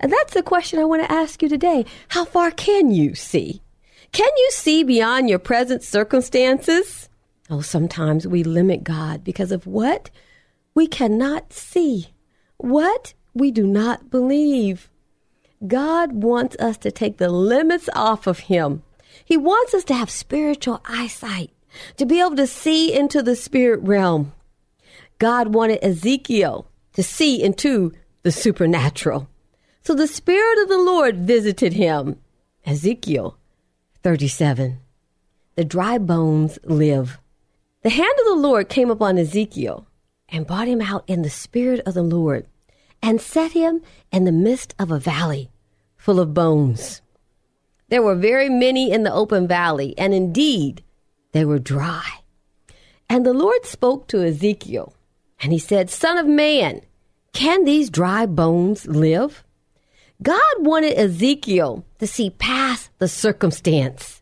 And that's the question I want to ask you today. How far can you see? Can you see beyond your present circumstances? Oh, sometimes we limit God because of what we cannot see, what we do not believe. God wants us to take the limits off of Him. He wants us to have spiritual eyesight, to be able to see into the spirit realm. God wanted Ezekiel to see into the supernatural. So the Spirit of the Lord visited him. Ezekiel 37. The dry bones live. The hand of the Lord came upon Ezekiel and brought him out in the Spirit of the Lord and set him in the midst of a valley full of bones. There were very many in the open valley, and indeed they were dry. And the Lord spoke to Ezekiel, and he said, Son of man, can these dry bones live? God wanted Ezekiel to see past the circumstance.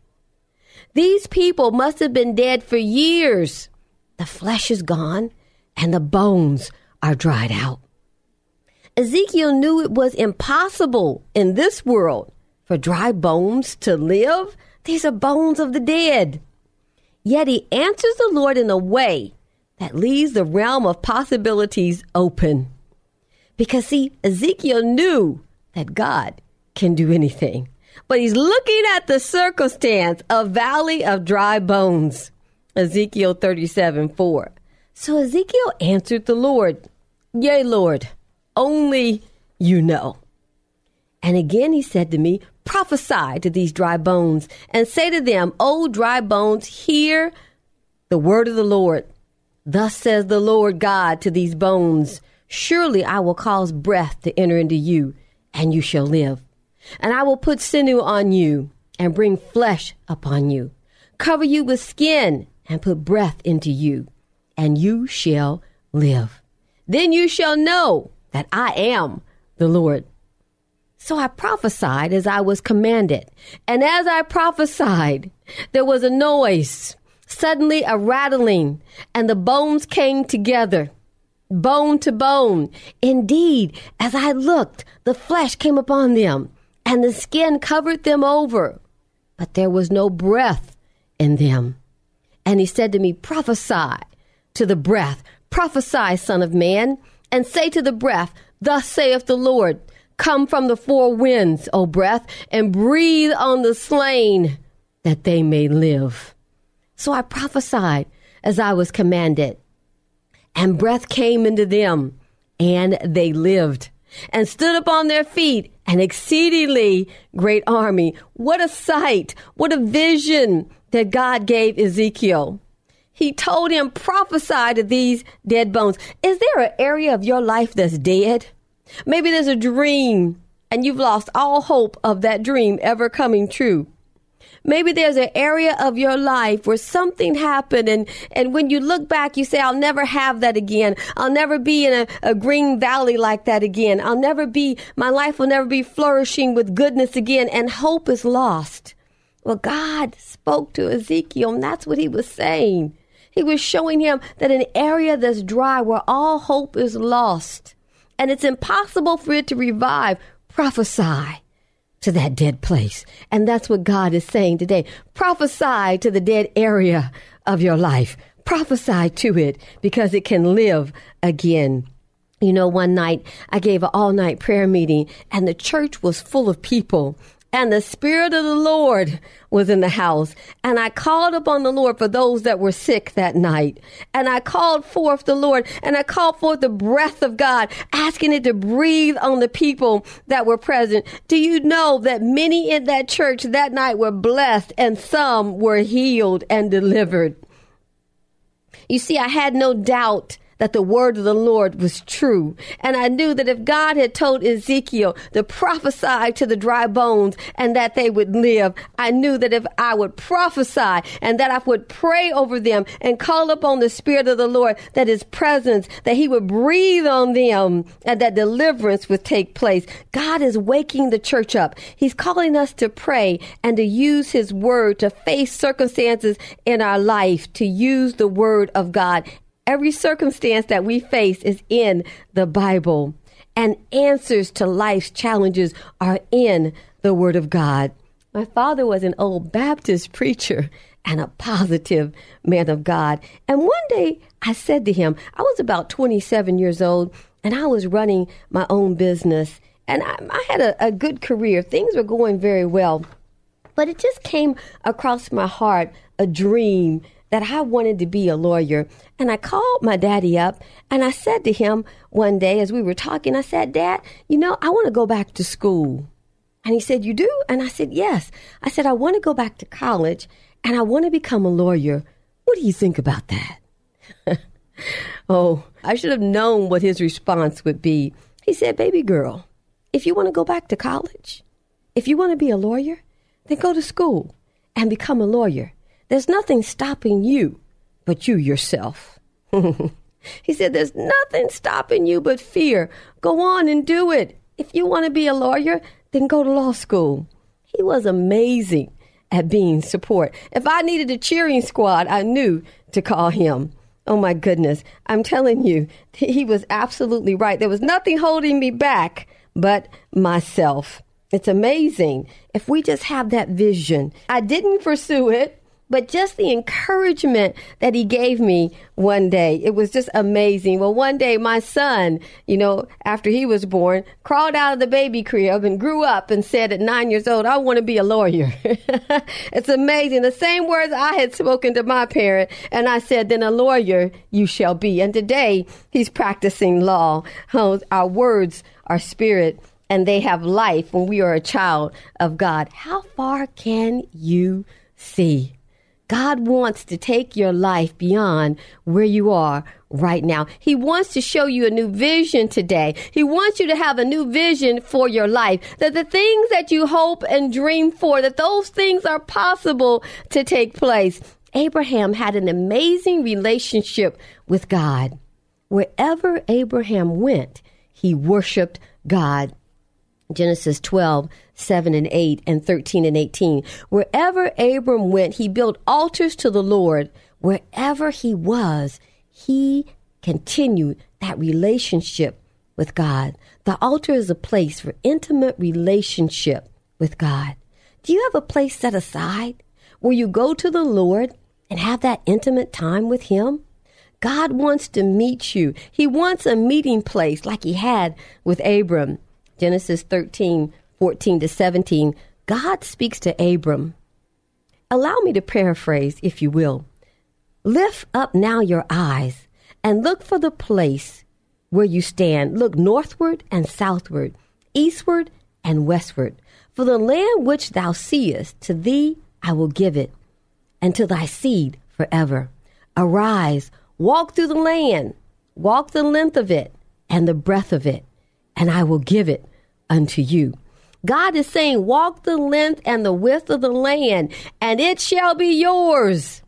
These people must have been dead for years. The flesh is gone and the bones are dried out. Ezekiel knew it was impossible in this world for dry bones to live. These are bones of the dead. Yet he answers the Lord in a way that leaves the realm of possibilities open. Because see, Ezekiel knew that God can do anything. But he's looking at the circumstance of valley of dry bones. Ezekiel 37 4. So Ezekiel answered the Lord, Yea, Lord, only you know. And again he said to me, Prophesy to these dry bones, and say to them, O dry bones, hear the word of the Lord. Thus says the Lord God to these bones Surely I will cause breath to enter into you and you shall live. And I will put sinew on you and bring flesh upon you, cover you with skin and put breath into you, and you shall live. Then you shall know that I am the Lord. So I prophesied as I was commanded. And as I prophesied, there was a noise, suddenly a rattling, and the bones came together bone to bone. Indeed, as I looked, the flesh came upon them, and the skin covered them over, but there was no breath in them. And he said to me, Prophesy to the breath, prophesy, Son of Man, and say to the breath, Thus saith the Lord, Come from the four winds, O breath, and breathe on the slain, that they may live. So I prophesied as I was commanded and breath came into them, and they lived and stood upon their feet, an exceedingly great army. What a sight! What a vision that God gave Ezekiel. He told him, prophesy to these dead bones. Is there an area of your life that's dead? Maybe there's a dream and you've lost all hope of that dream ever coming true. Maybe there's an area of your life where something happened and, and when you look back, you say, I'll never have that again. I'll never be in a, a green valley like that again. I'll never be, my life will never be flourishing with goodness again and hope is lost. Well, God spoke to Ezekiel and that's what he was saying. He was showing him that an area that's dry where all hope is lost and it's impossible for it to revive, prophesy to that dead place. And that's what God is saying today. Prophesy to the dead area of your life. Prophesy to it because it can live again. You know, one night I gave an all night prayer meeting and the church was full of people and the Spirit of the Lord was in the house. And I called upon the Lord for those that were sick that night. And I called forth the Lord and I called forth the breath of God, asking it to breathe on the people that were present. Do you know that many in that church that night were blessed and some were healed and delivered? You see, I had no doubt that the word of the Lord was true. And I knew that if God had told Ezekiel to prophesy to the dry bones and that they would live, I knew that if I would prophesy and that I would pray over them and call upon the Spirit of the Lord, that His presence, that He would breathe on them and that deliverance would take place. God is waking the church up. He's calling us to pray and to use His word to face circumstances in our life, to use the word of God Every circumstance that we face is in the Bible, and answers to life's challenges are in the Word of God. My father was an old Baptist preacher and a positive man of God. And one day I said to him, I was about 27 years old and I was running my own business and I, I had a, a good career. Things were going very well. But it just came across my heart a dream that I wanted to be a lawyer. And I called my daddy up and I said to him one day as we were talking, I said, Dad, you know, I want to go back to school. And he said, You do? And I said, Yes. I said, I want to go back to college and I want to become a lawyer. What do you think about that? oh, I should have known what his response would be. He said, Baby girl, if you want to go back to college, if you want to be a lawyer, then go to school and become a lawyer. There's nothing stopping you but you yourself. he said, There's nothing stopping you but fear. Go on and do it. If you want to be a lawyer, then go to law school. He was amazing at being support. If I needed a cheering squad, I knew to call him. Oh my goodness. I'm telling you, he was absolutely right. There was nothing holding me back but myself. It's amazing if we just have that vision. I didn't pursue it but just the encouragement that he gave me one day, it was just amazing. Well, one day my son, you know, after he was born, crawled out of the baby crib and grew up and said at nine years old, I want to be a lawyer. it's amazing. The same words I had spoken to my parent, and I said, then a lawyer you shall be. And today he's practicing law. Our words are spirit and they have life when we are a child of God. How far can you see? God wants to take your life beyond where you are right now. He wants to show you a new vision today. He wants you to have a new vision for your life. That the things that you hope and dream for, that those things are possible to take place. Abraham had an amazing relationship with God. Wherever Abraham went, he worshiped God. Genesis 12, 7 and 8, and 13 and 18. Wherever Abram went, he built altars to the Lord. Wherever he was, he continued that relationship with God. The altar is a place for intimate relationship with God. Do you have a place set aside where you go to the Lord and have that intimate time with Him? God wants to meet you. He wants a meeting place like He had with Abram. Genesis 13, 14 to 17, God speaks to Abram. Allow me to paraphrase, if you will. Lift up now your eyes and look for the place where you stand. Look northward and southward, eastward and westward. For the land which thou seest, to thee I will give it, and to thy seed forever. Arise, walk through the land, walk the length of it and the breadth of it, and I will give it unto you. God is saying, walk the length and the width of the land, and it shall be yours.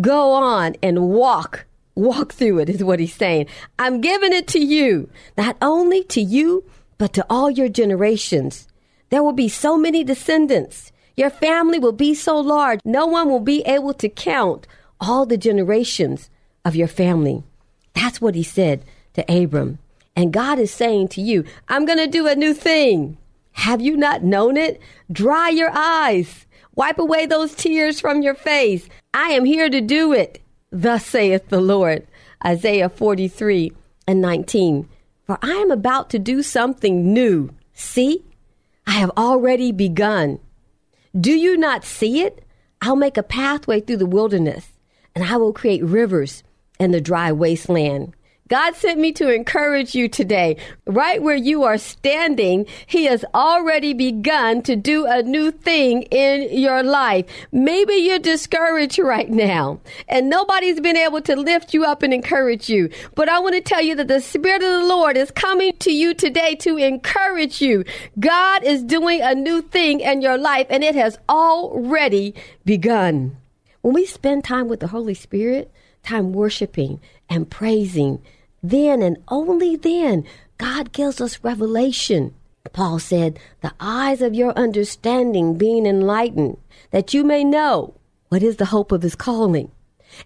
Go on and walk. Walk through it, is what he's saying. I'm giving it to you, not only to you, but to all your generations. There will be so many descendants. Your family will be so large, no one will be able to count all the generations of your family. That's what he said to Abram. And God is saying to you, I'm going to do a new thing. Have you not known it? Dry your eyes. Wipe away those tears from your face. I am here to do it. Thus saith the Lord. Isaiah 43 and 19. For I am about to do something new. See, I have already begun. Do you not see it? I'll make a pathway through the wilderness, and I will create rivers in the dry wasteland. God sent me to encourage you today. Right where you are standing, He has already begun to do a new thing in your life. Maybe you're discouraged right now and nobody's been able to lift you up and encourage you. But I want to tell you that the Spirit of the Lord is coming to you today to encourage you. God is doing a new thing in your life and it has already begun. When we spend time with the Holy Spirit, time worshiping and praising, then and only then God gives us revelation. Paul said, The eyes of your understanding being enlightened, that you may know what is the hope of his calling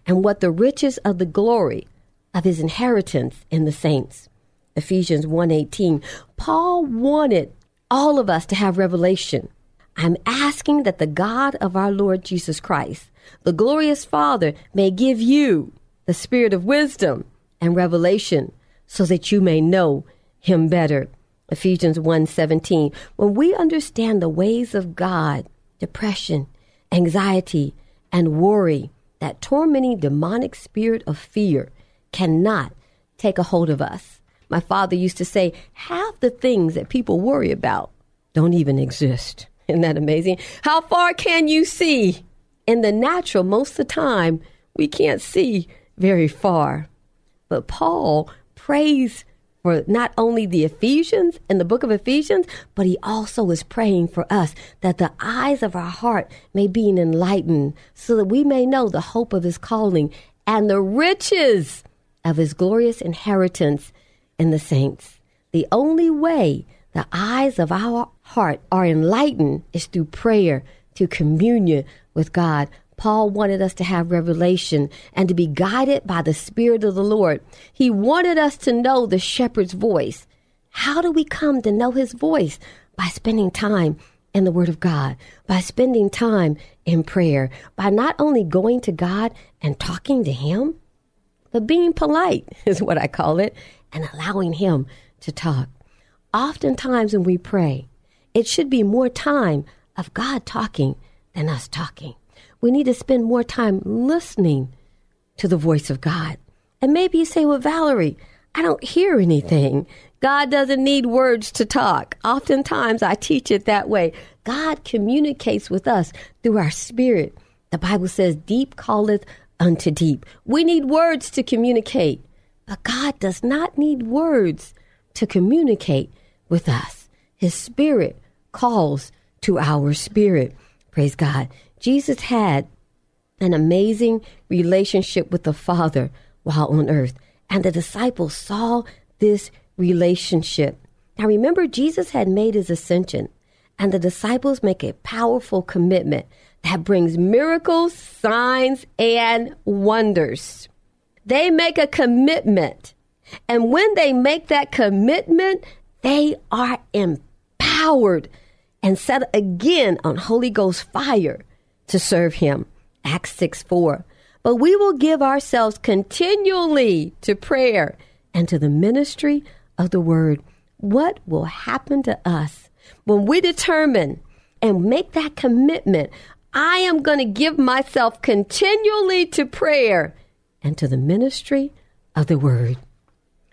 and what the riches of the glory of his inheritance in the saints. Ephesians 1:18. Paul wanted all of us to have revelation. I'm asking that the God of our Lord Jesus Christ, the glorious Father, may give you the spirit of wisdom and revelation so that you may know him better. Ephesians 1:17. When we understand the ways of God, depression, anxiety, and worry, that tormenting demonic spirit of fear cannot take a hold of us. My father used to say, half the things that people worry about don't even exist. Isn't that amazing? How far can you see? In the natural, most of the time, we can't see very far. But Paul prays for not only the Ephesians in the book of Ephesians, but he also is praying for us that the eyes of our heart may be enlightened so that we may know the hope of his calling and the riches of his glorious inheritance in the saints. The only way the eyes of our heart are enlightened is through prayer, to communion with God. Paul wanted us to have revelation and to be guided by the Spirit of the Lord. He wanted us to know the shepherd's voice. How do we come to know his voice? By spending time in the Word of God, by spending time in prayer, by not only going to God and talking to Him, but being polite is what I call it, and allowing Him to talk. Oftentimes when we pray, it should be more time of God talking than us talking we need to spend more time listening to the voice of God. And maybe you say, well, Valerie, I don't hear anything. God doesn't need words to talk. Oftentimes I teach it that way. God communicates with us through our spirit. The Bible says, deep calleth unto deep. We need words to communicate, but God does not need words to communicate with us. His spirit calls to our spirit. Praise God. Jesus had an amazing relationship with the Father while on earth, and the disciples saw this relationship. Now remember, Jesus had made his ascension, and the disciples make a powerful commitment that brings miracles, signs, and wonders. They make a commitment. And when they make that commitment, they are empowered and set again on Holy Ghost fire to serve him. Acts 6 4. But we will give ourselves continually to prayer and to the ministry of the word. What will happen to us when we determine and make that commitment? I am going to give myself continually to prayer and to the ministry of the word.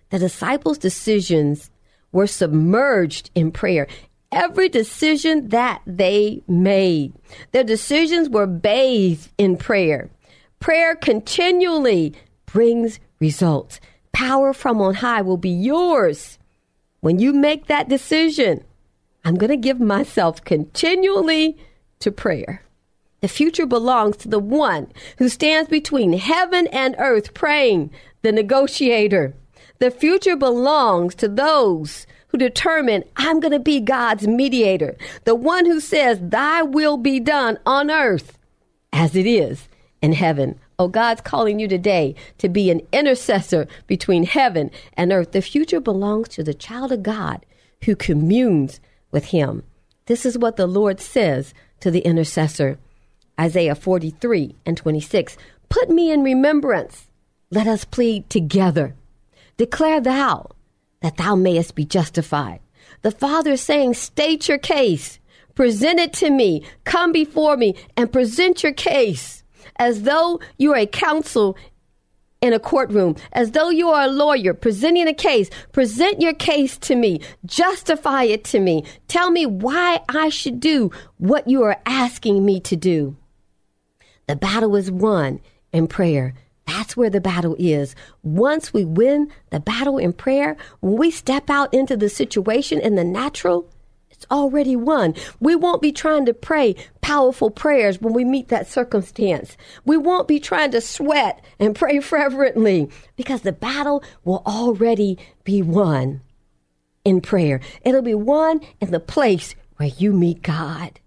The disciples' decisions were submerged in prayer every decision that they made. Their decisions were bathed in prayer. Prayer continually brings results. Power from on high will be yours when you make that decision I'm going to give myself continually to prayer. The future belongs to the one who stands between heaven and earth praying, the negotiator. The future belongs to those who determine I'm going to be God's mediator, the one who says, Thy will be done on earth as it is in heaven. Oh, God's calling you today to be an intercessor between heaven and earth. The future belongs to the child of God who communes with Him. This is what the Lord says to the intercessor. Isaiah 43 and 26. Put me in remembrance. Let us plead together. Declare thou that thou mayest be justified. The Father is saying, State your case. Present it to me. Come before me and present your case as though you are a counsel in a courtroom, as though you are a lawyer presenting a case. Present your case to me. Justify it to me. Tell me why I should do what you are asking me to do. The battle is won in prayer. That's where the battle is. Once we win the battle in prayer, when we step out into the situation in the natural, it's already won. We won't be trying to pray powerful prayers when we meet that circumstance. We won't be trying to sweat and pray fervently because the battle will already be won in prayer. It'll be won in the place where you meet God.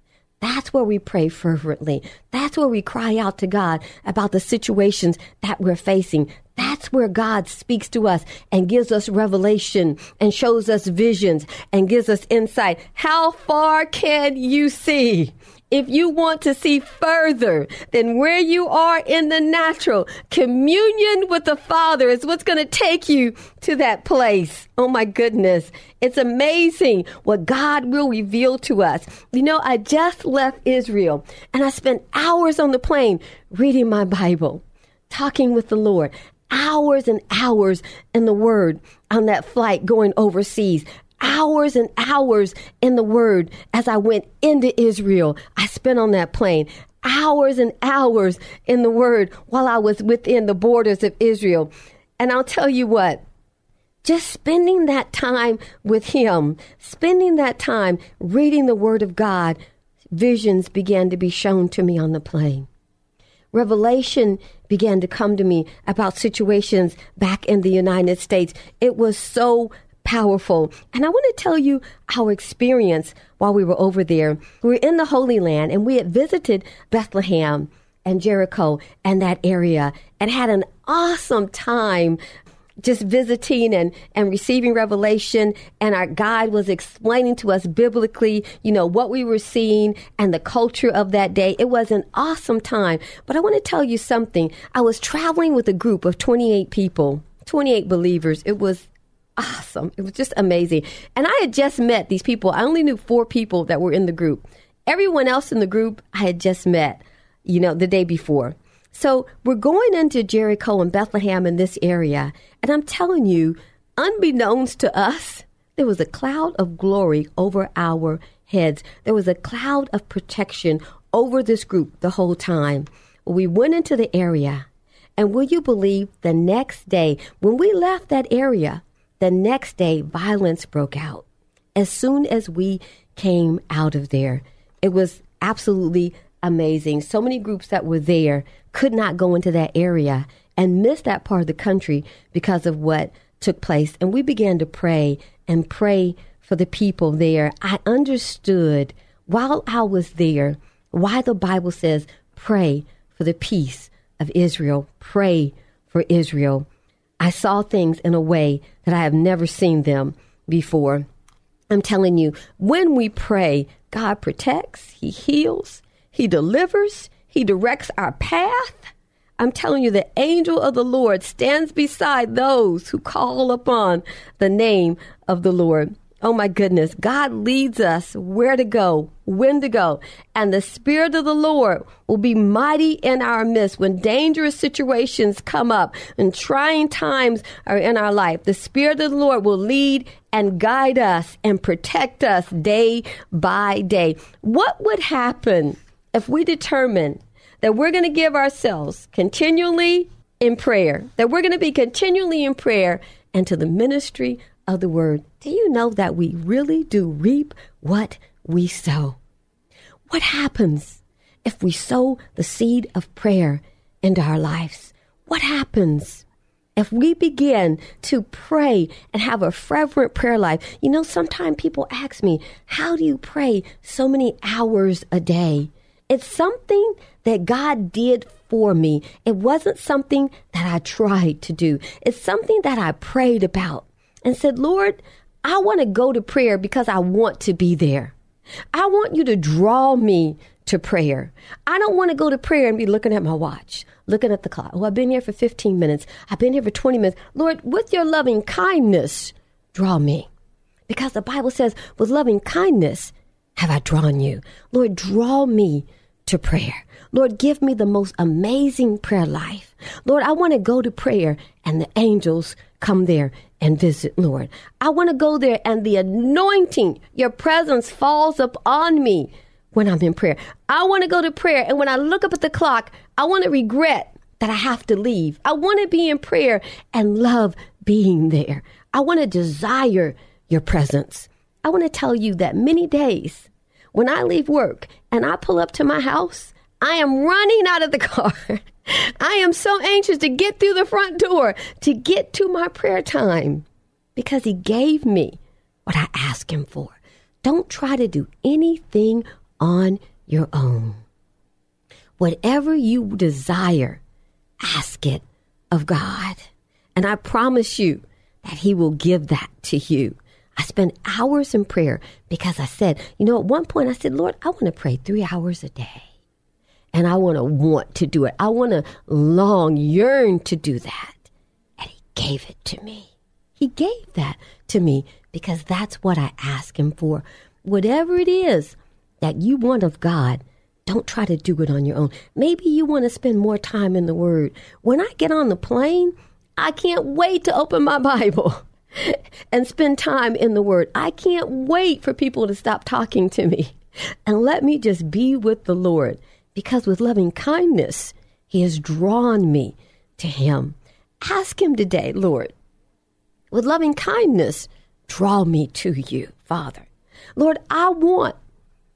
That's where we pray fervently. That's where we cry out to God about the situations that we're facing. That's where God speaks to us and gives us revelation and shows us visions and gives us insight. How far can you see? If you want to see further than where you are in the natural, communion with the Father is what's going to take you to that place. Oh my goodness. It's amazing what God will reveal to us. You know, I just left Israel and I spent hours on the plane reading my Bible, talking with the Lord hours and hours in the Word on that flight going overseas, hours and hours in the Word as I went into Israel. I spent on that plane hours and hours in the Word while I was within the borders of Israel. And I'll tell you what, just spending that time with Him, spending that time reading the Word of God, visions began to be shown to me on the plane. Revelation began to come to me about situations back in the United States. It was so powerful. And I want to tell you our experience while we were over there. We were in the Holy Land and we had visited Bethlehem and Jericho and that area and had an awesome time just visiting and, and receiving revelation. And our guide was explaining to us biblically you know what we were seeing and the culture of that day. It was an awesome time. But i want to tell you something. I was traveling with a group of 28 people 28 believers. It was awesome. It was just amazing. And I had just met these people. I only knew four people that were in the group. Everyone else in the group I had just met, you know, the day before. So we're going into Jericho and Bethlehem in this area. And I'm telling you, unbeknownst to us, there was a cloud of glory over our heads. There was a cloud of protection over this group the whole time. We went into the area. And will you believe the next day, when we left that area, the next day, violence broke out. As soon as we came out of there, it was absolutely amazing. So many groups that were there could not go into that area and miss that part of the country because of what took place. And we began to pray and pray for the people there. I understood while I was there why the Bible says, pray for the peace of Israel, pray for Israel. I saw things in a way that I have never seen them before. I'm telling you, when we pray, God protects, He heals, He delivers, He directs our path. I'm telling you, the angel of the Lord stands beside those who call upon the name of the Lord. Oh my goodness. God leads us where to go, when to go. And the Spirit of the Lord will be mighty in our midst when dangerous situations come up and trying times are in our life. The Spirit of the Lord will lead and guide us and protect us day by day. What would happen if we determine that we're going to give ourselves continually in prayer, that we're going to be continually in prayer and to the ministry of the word, do you know that we really do reap what we sow? What happens if we sow the seed of prayer into our lives? What happens if we begin to pray and have a fervent prayer life? You know, sometimes people ask me, how do you pray so many hours a day? It's something that God did for me. It wasn't something that I tried to do. It's something that I prayed about and said, Lord, I want to go to prayer because I want to be there. I want you to draw me to prayer. I don't want to go to prayer and be looking at my watch, looking at the clock. Oh, I've been here for 15 minutes. I've been here for 20 minutes. Lord, with your loving kindness, draw me. Because the Bible says, with loving kindness have I drawn you. Lord, draw me to prayer. Lord, give me the most amazing prayer life. Lord, I want to go to prayer and the angels come there and visit, Lord. I want to go there and the anointing, your presence falls up on me when I'm in prayer. I want to go to prayer and when I look up at the clock, I want to regret that I have to leave. I want to be in prayer and love being there. I want to desire your presence. I want to tell you that many days when I leave work and I pull up to my house, I am running out of the car. I am so anxious to get through the front door to get to my prayer time because He gave me what I asked Him for. Don't try to do anything on your own. Whatever you desire, ask it of God. And I promise you that He will give that to you. I spend hours in prayer because I said, you know, at one point I said, Lord, I want to pray three hours a day. And I want to want to do it. I want to long, yearn to do that. And He gave it to me. He gave that to me because that's what I ask Him for. Whatever it is that you want of God, don't try to do it on your own. Maybe you want to spend more time in the Word. When I get on the plane, I can't wait to open my Bible and spend time in the Word. I can't wait for people to stop talking to me and let me just be with the Lord because with loving kindness, He has drawn me to Him. Ask Him today, Lord, with loving kindness, draw me to you, Father. Lord, I want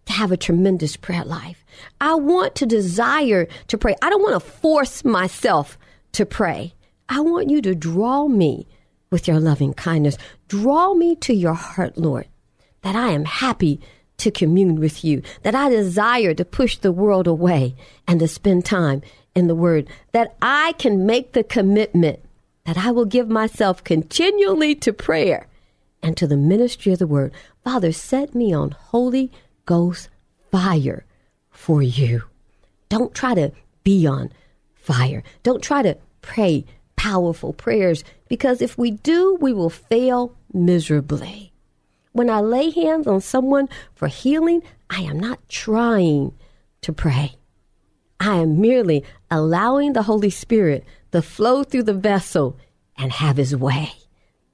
to have a tremendous prayer life. I want to desire to pray. I don't want to force myself to pray. I want you to draw me with your loving kindness. Draw me to your heart, Lord, that I am happy to commune with you, that I desire to push the world away and to spend time in the Word, that I can make the commitment that I will give myself continually to prayer and to the ministry of the Word. Father, set me on Holy Ghost fire for you. Don't try to be on fire. Don't try to pray powerful prayers because if we do, we will fail miserably. When I lay hands on someone for healing, I am not trying to pray. I am merely allowing the Holy Spirit to flow through the vessel and have his way.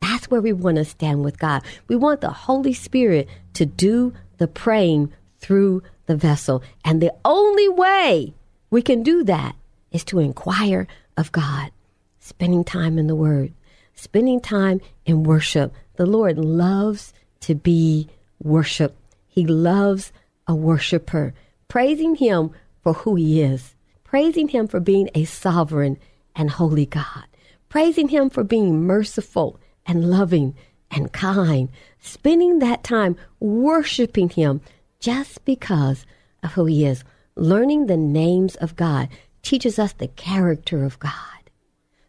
That's where we want to stand with God. We want the Holy Spirit to do the praying through the vessel. And the only way we can do that is to inquire of God, spending time in the Word, spending time in worship. The Lord loves to be worshiped. He loves a worshiper, praising him for who he is, praising him for being a sovereign and holy God, praising him for being merciful and loving and kind, spending that time worshiping him just because of who he is. Learning the names of God teaches us the character of God.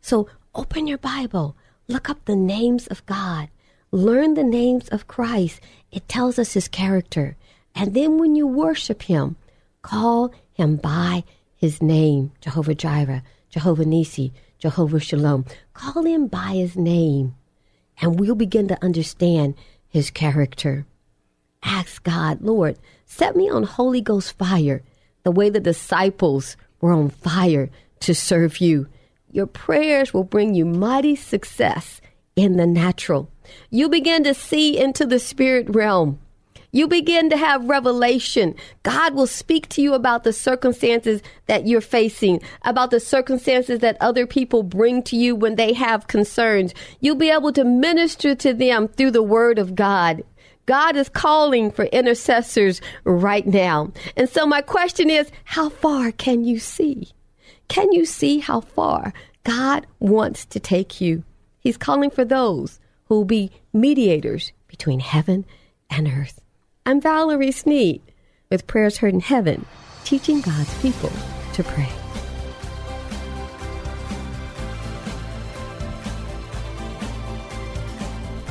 So open your Bible, look up the names of God, learn the names of Christ. It tells us his character. And then when you worship him, call him by his name, Jehovah Jireh, Jehovah Nisi, Jehovah Shalom. Call him by his name, and we'll begin to understand his character. Ask God, Lord, set me on Holy Ghost fire, the way the disciples were on fire to serve you. Your prayers will bring you mighty success in the natural. You begin to see into the spirit realm. You begin to have revelation. God will speak to you about the circumstances that you're facing, about the circumstances that other people bring to you when they have concerns. You'll be able to minister to them through the word of God. God is calling for intercessors right now. And so my question is, how far can you see? Can you see how far God wants to take you? He's calling for those who will be mediators between heaven and earth. I'm Valerie Sneed with Prayers Heard in Heaven, teaching God's people to pray.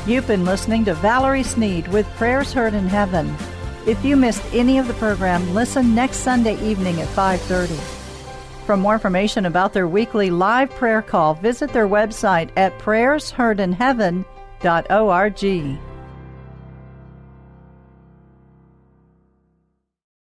You've been listening to Valerie Sneed with Prayers Heard in Heaven. If you missed any of the program, listen next Sunday evening at 5:30. For more information about their weekly live prayer call, visit their website at prayersheardinheaven.org.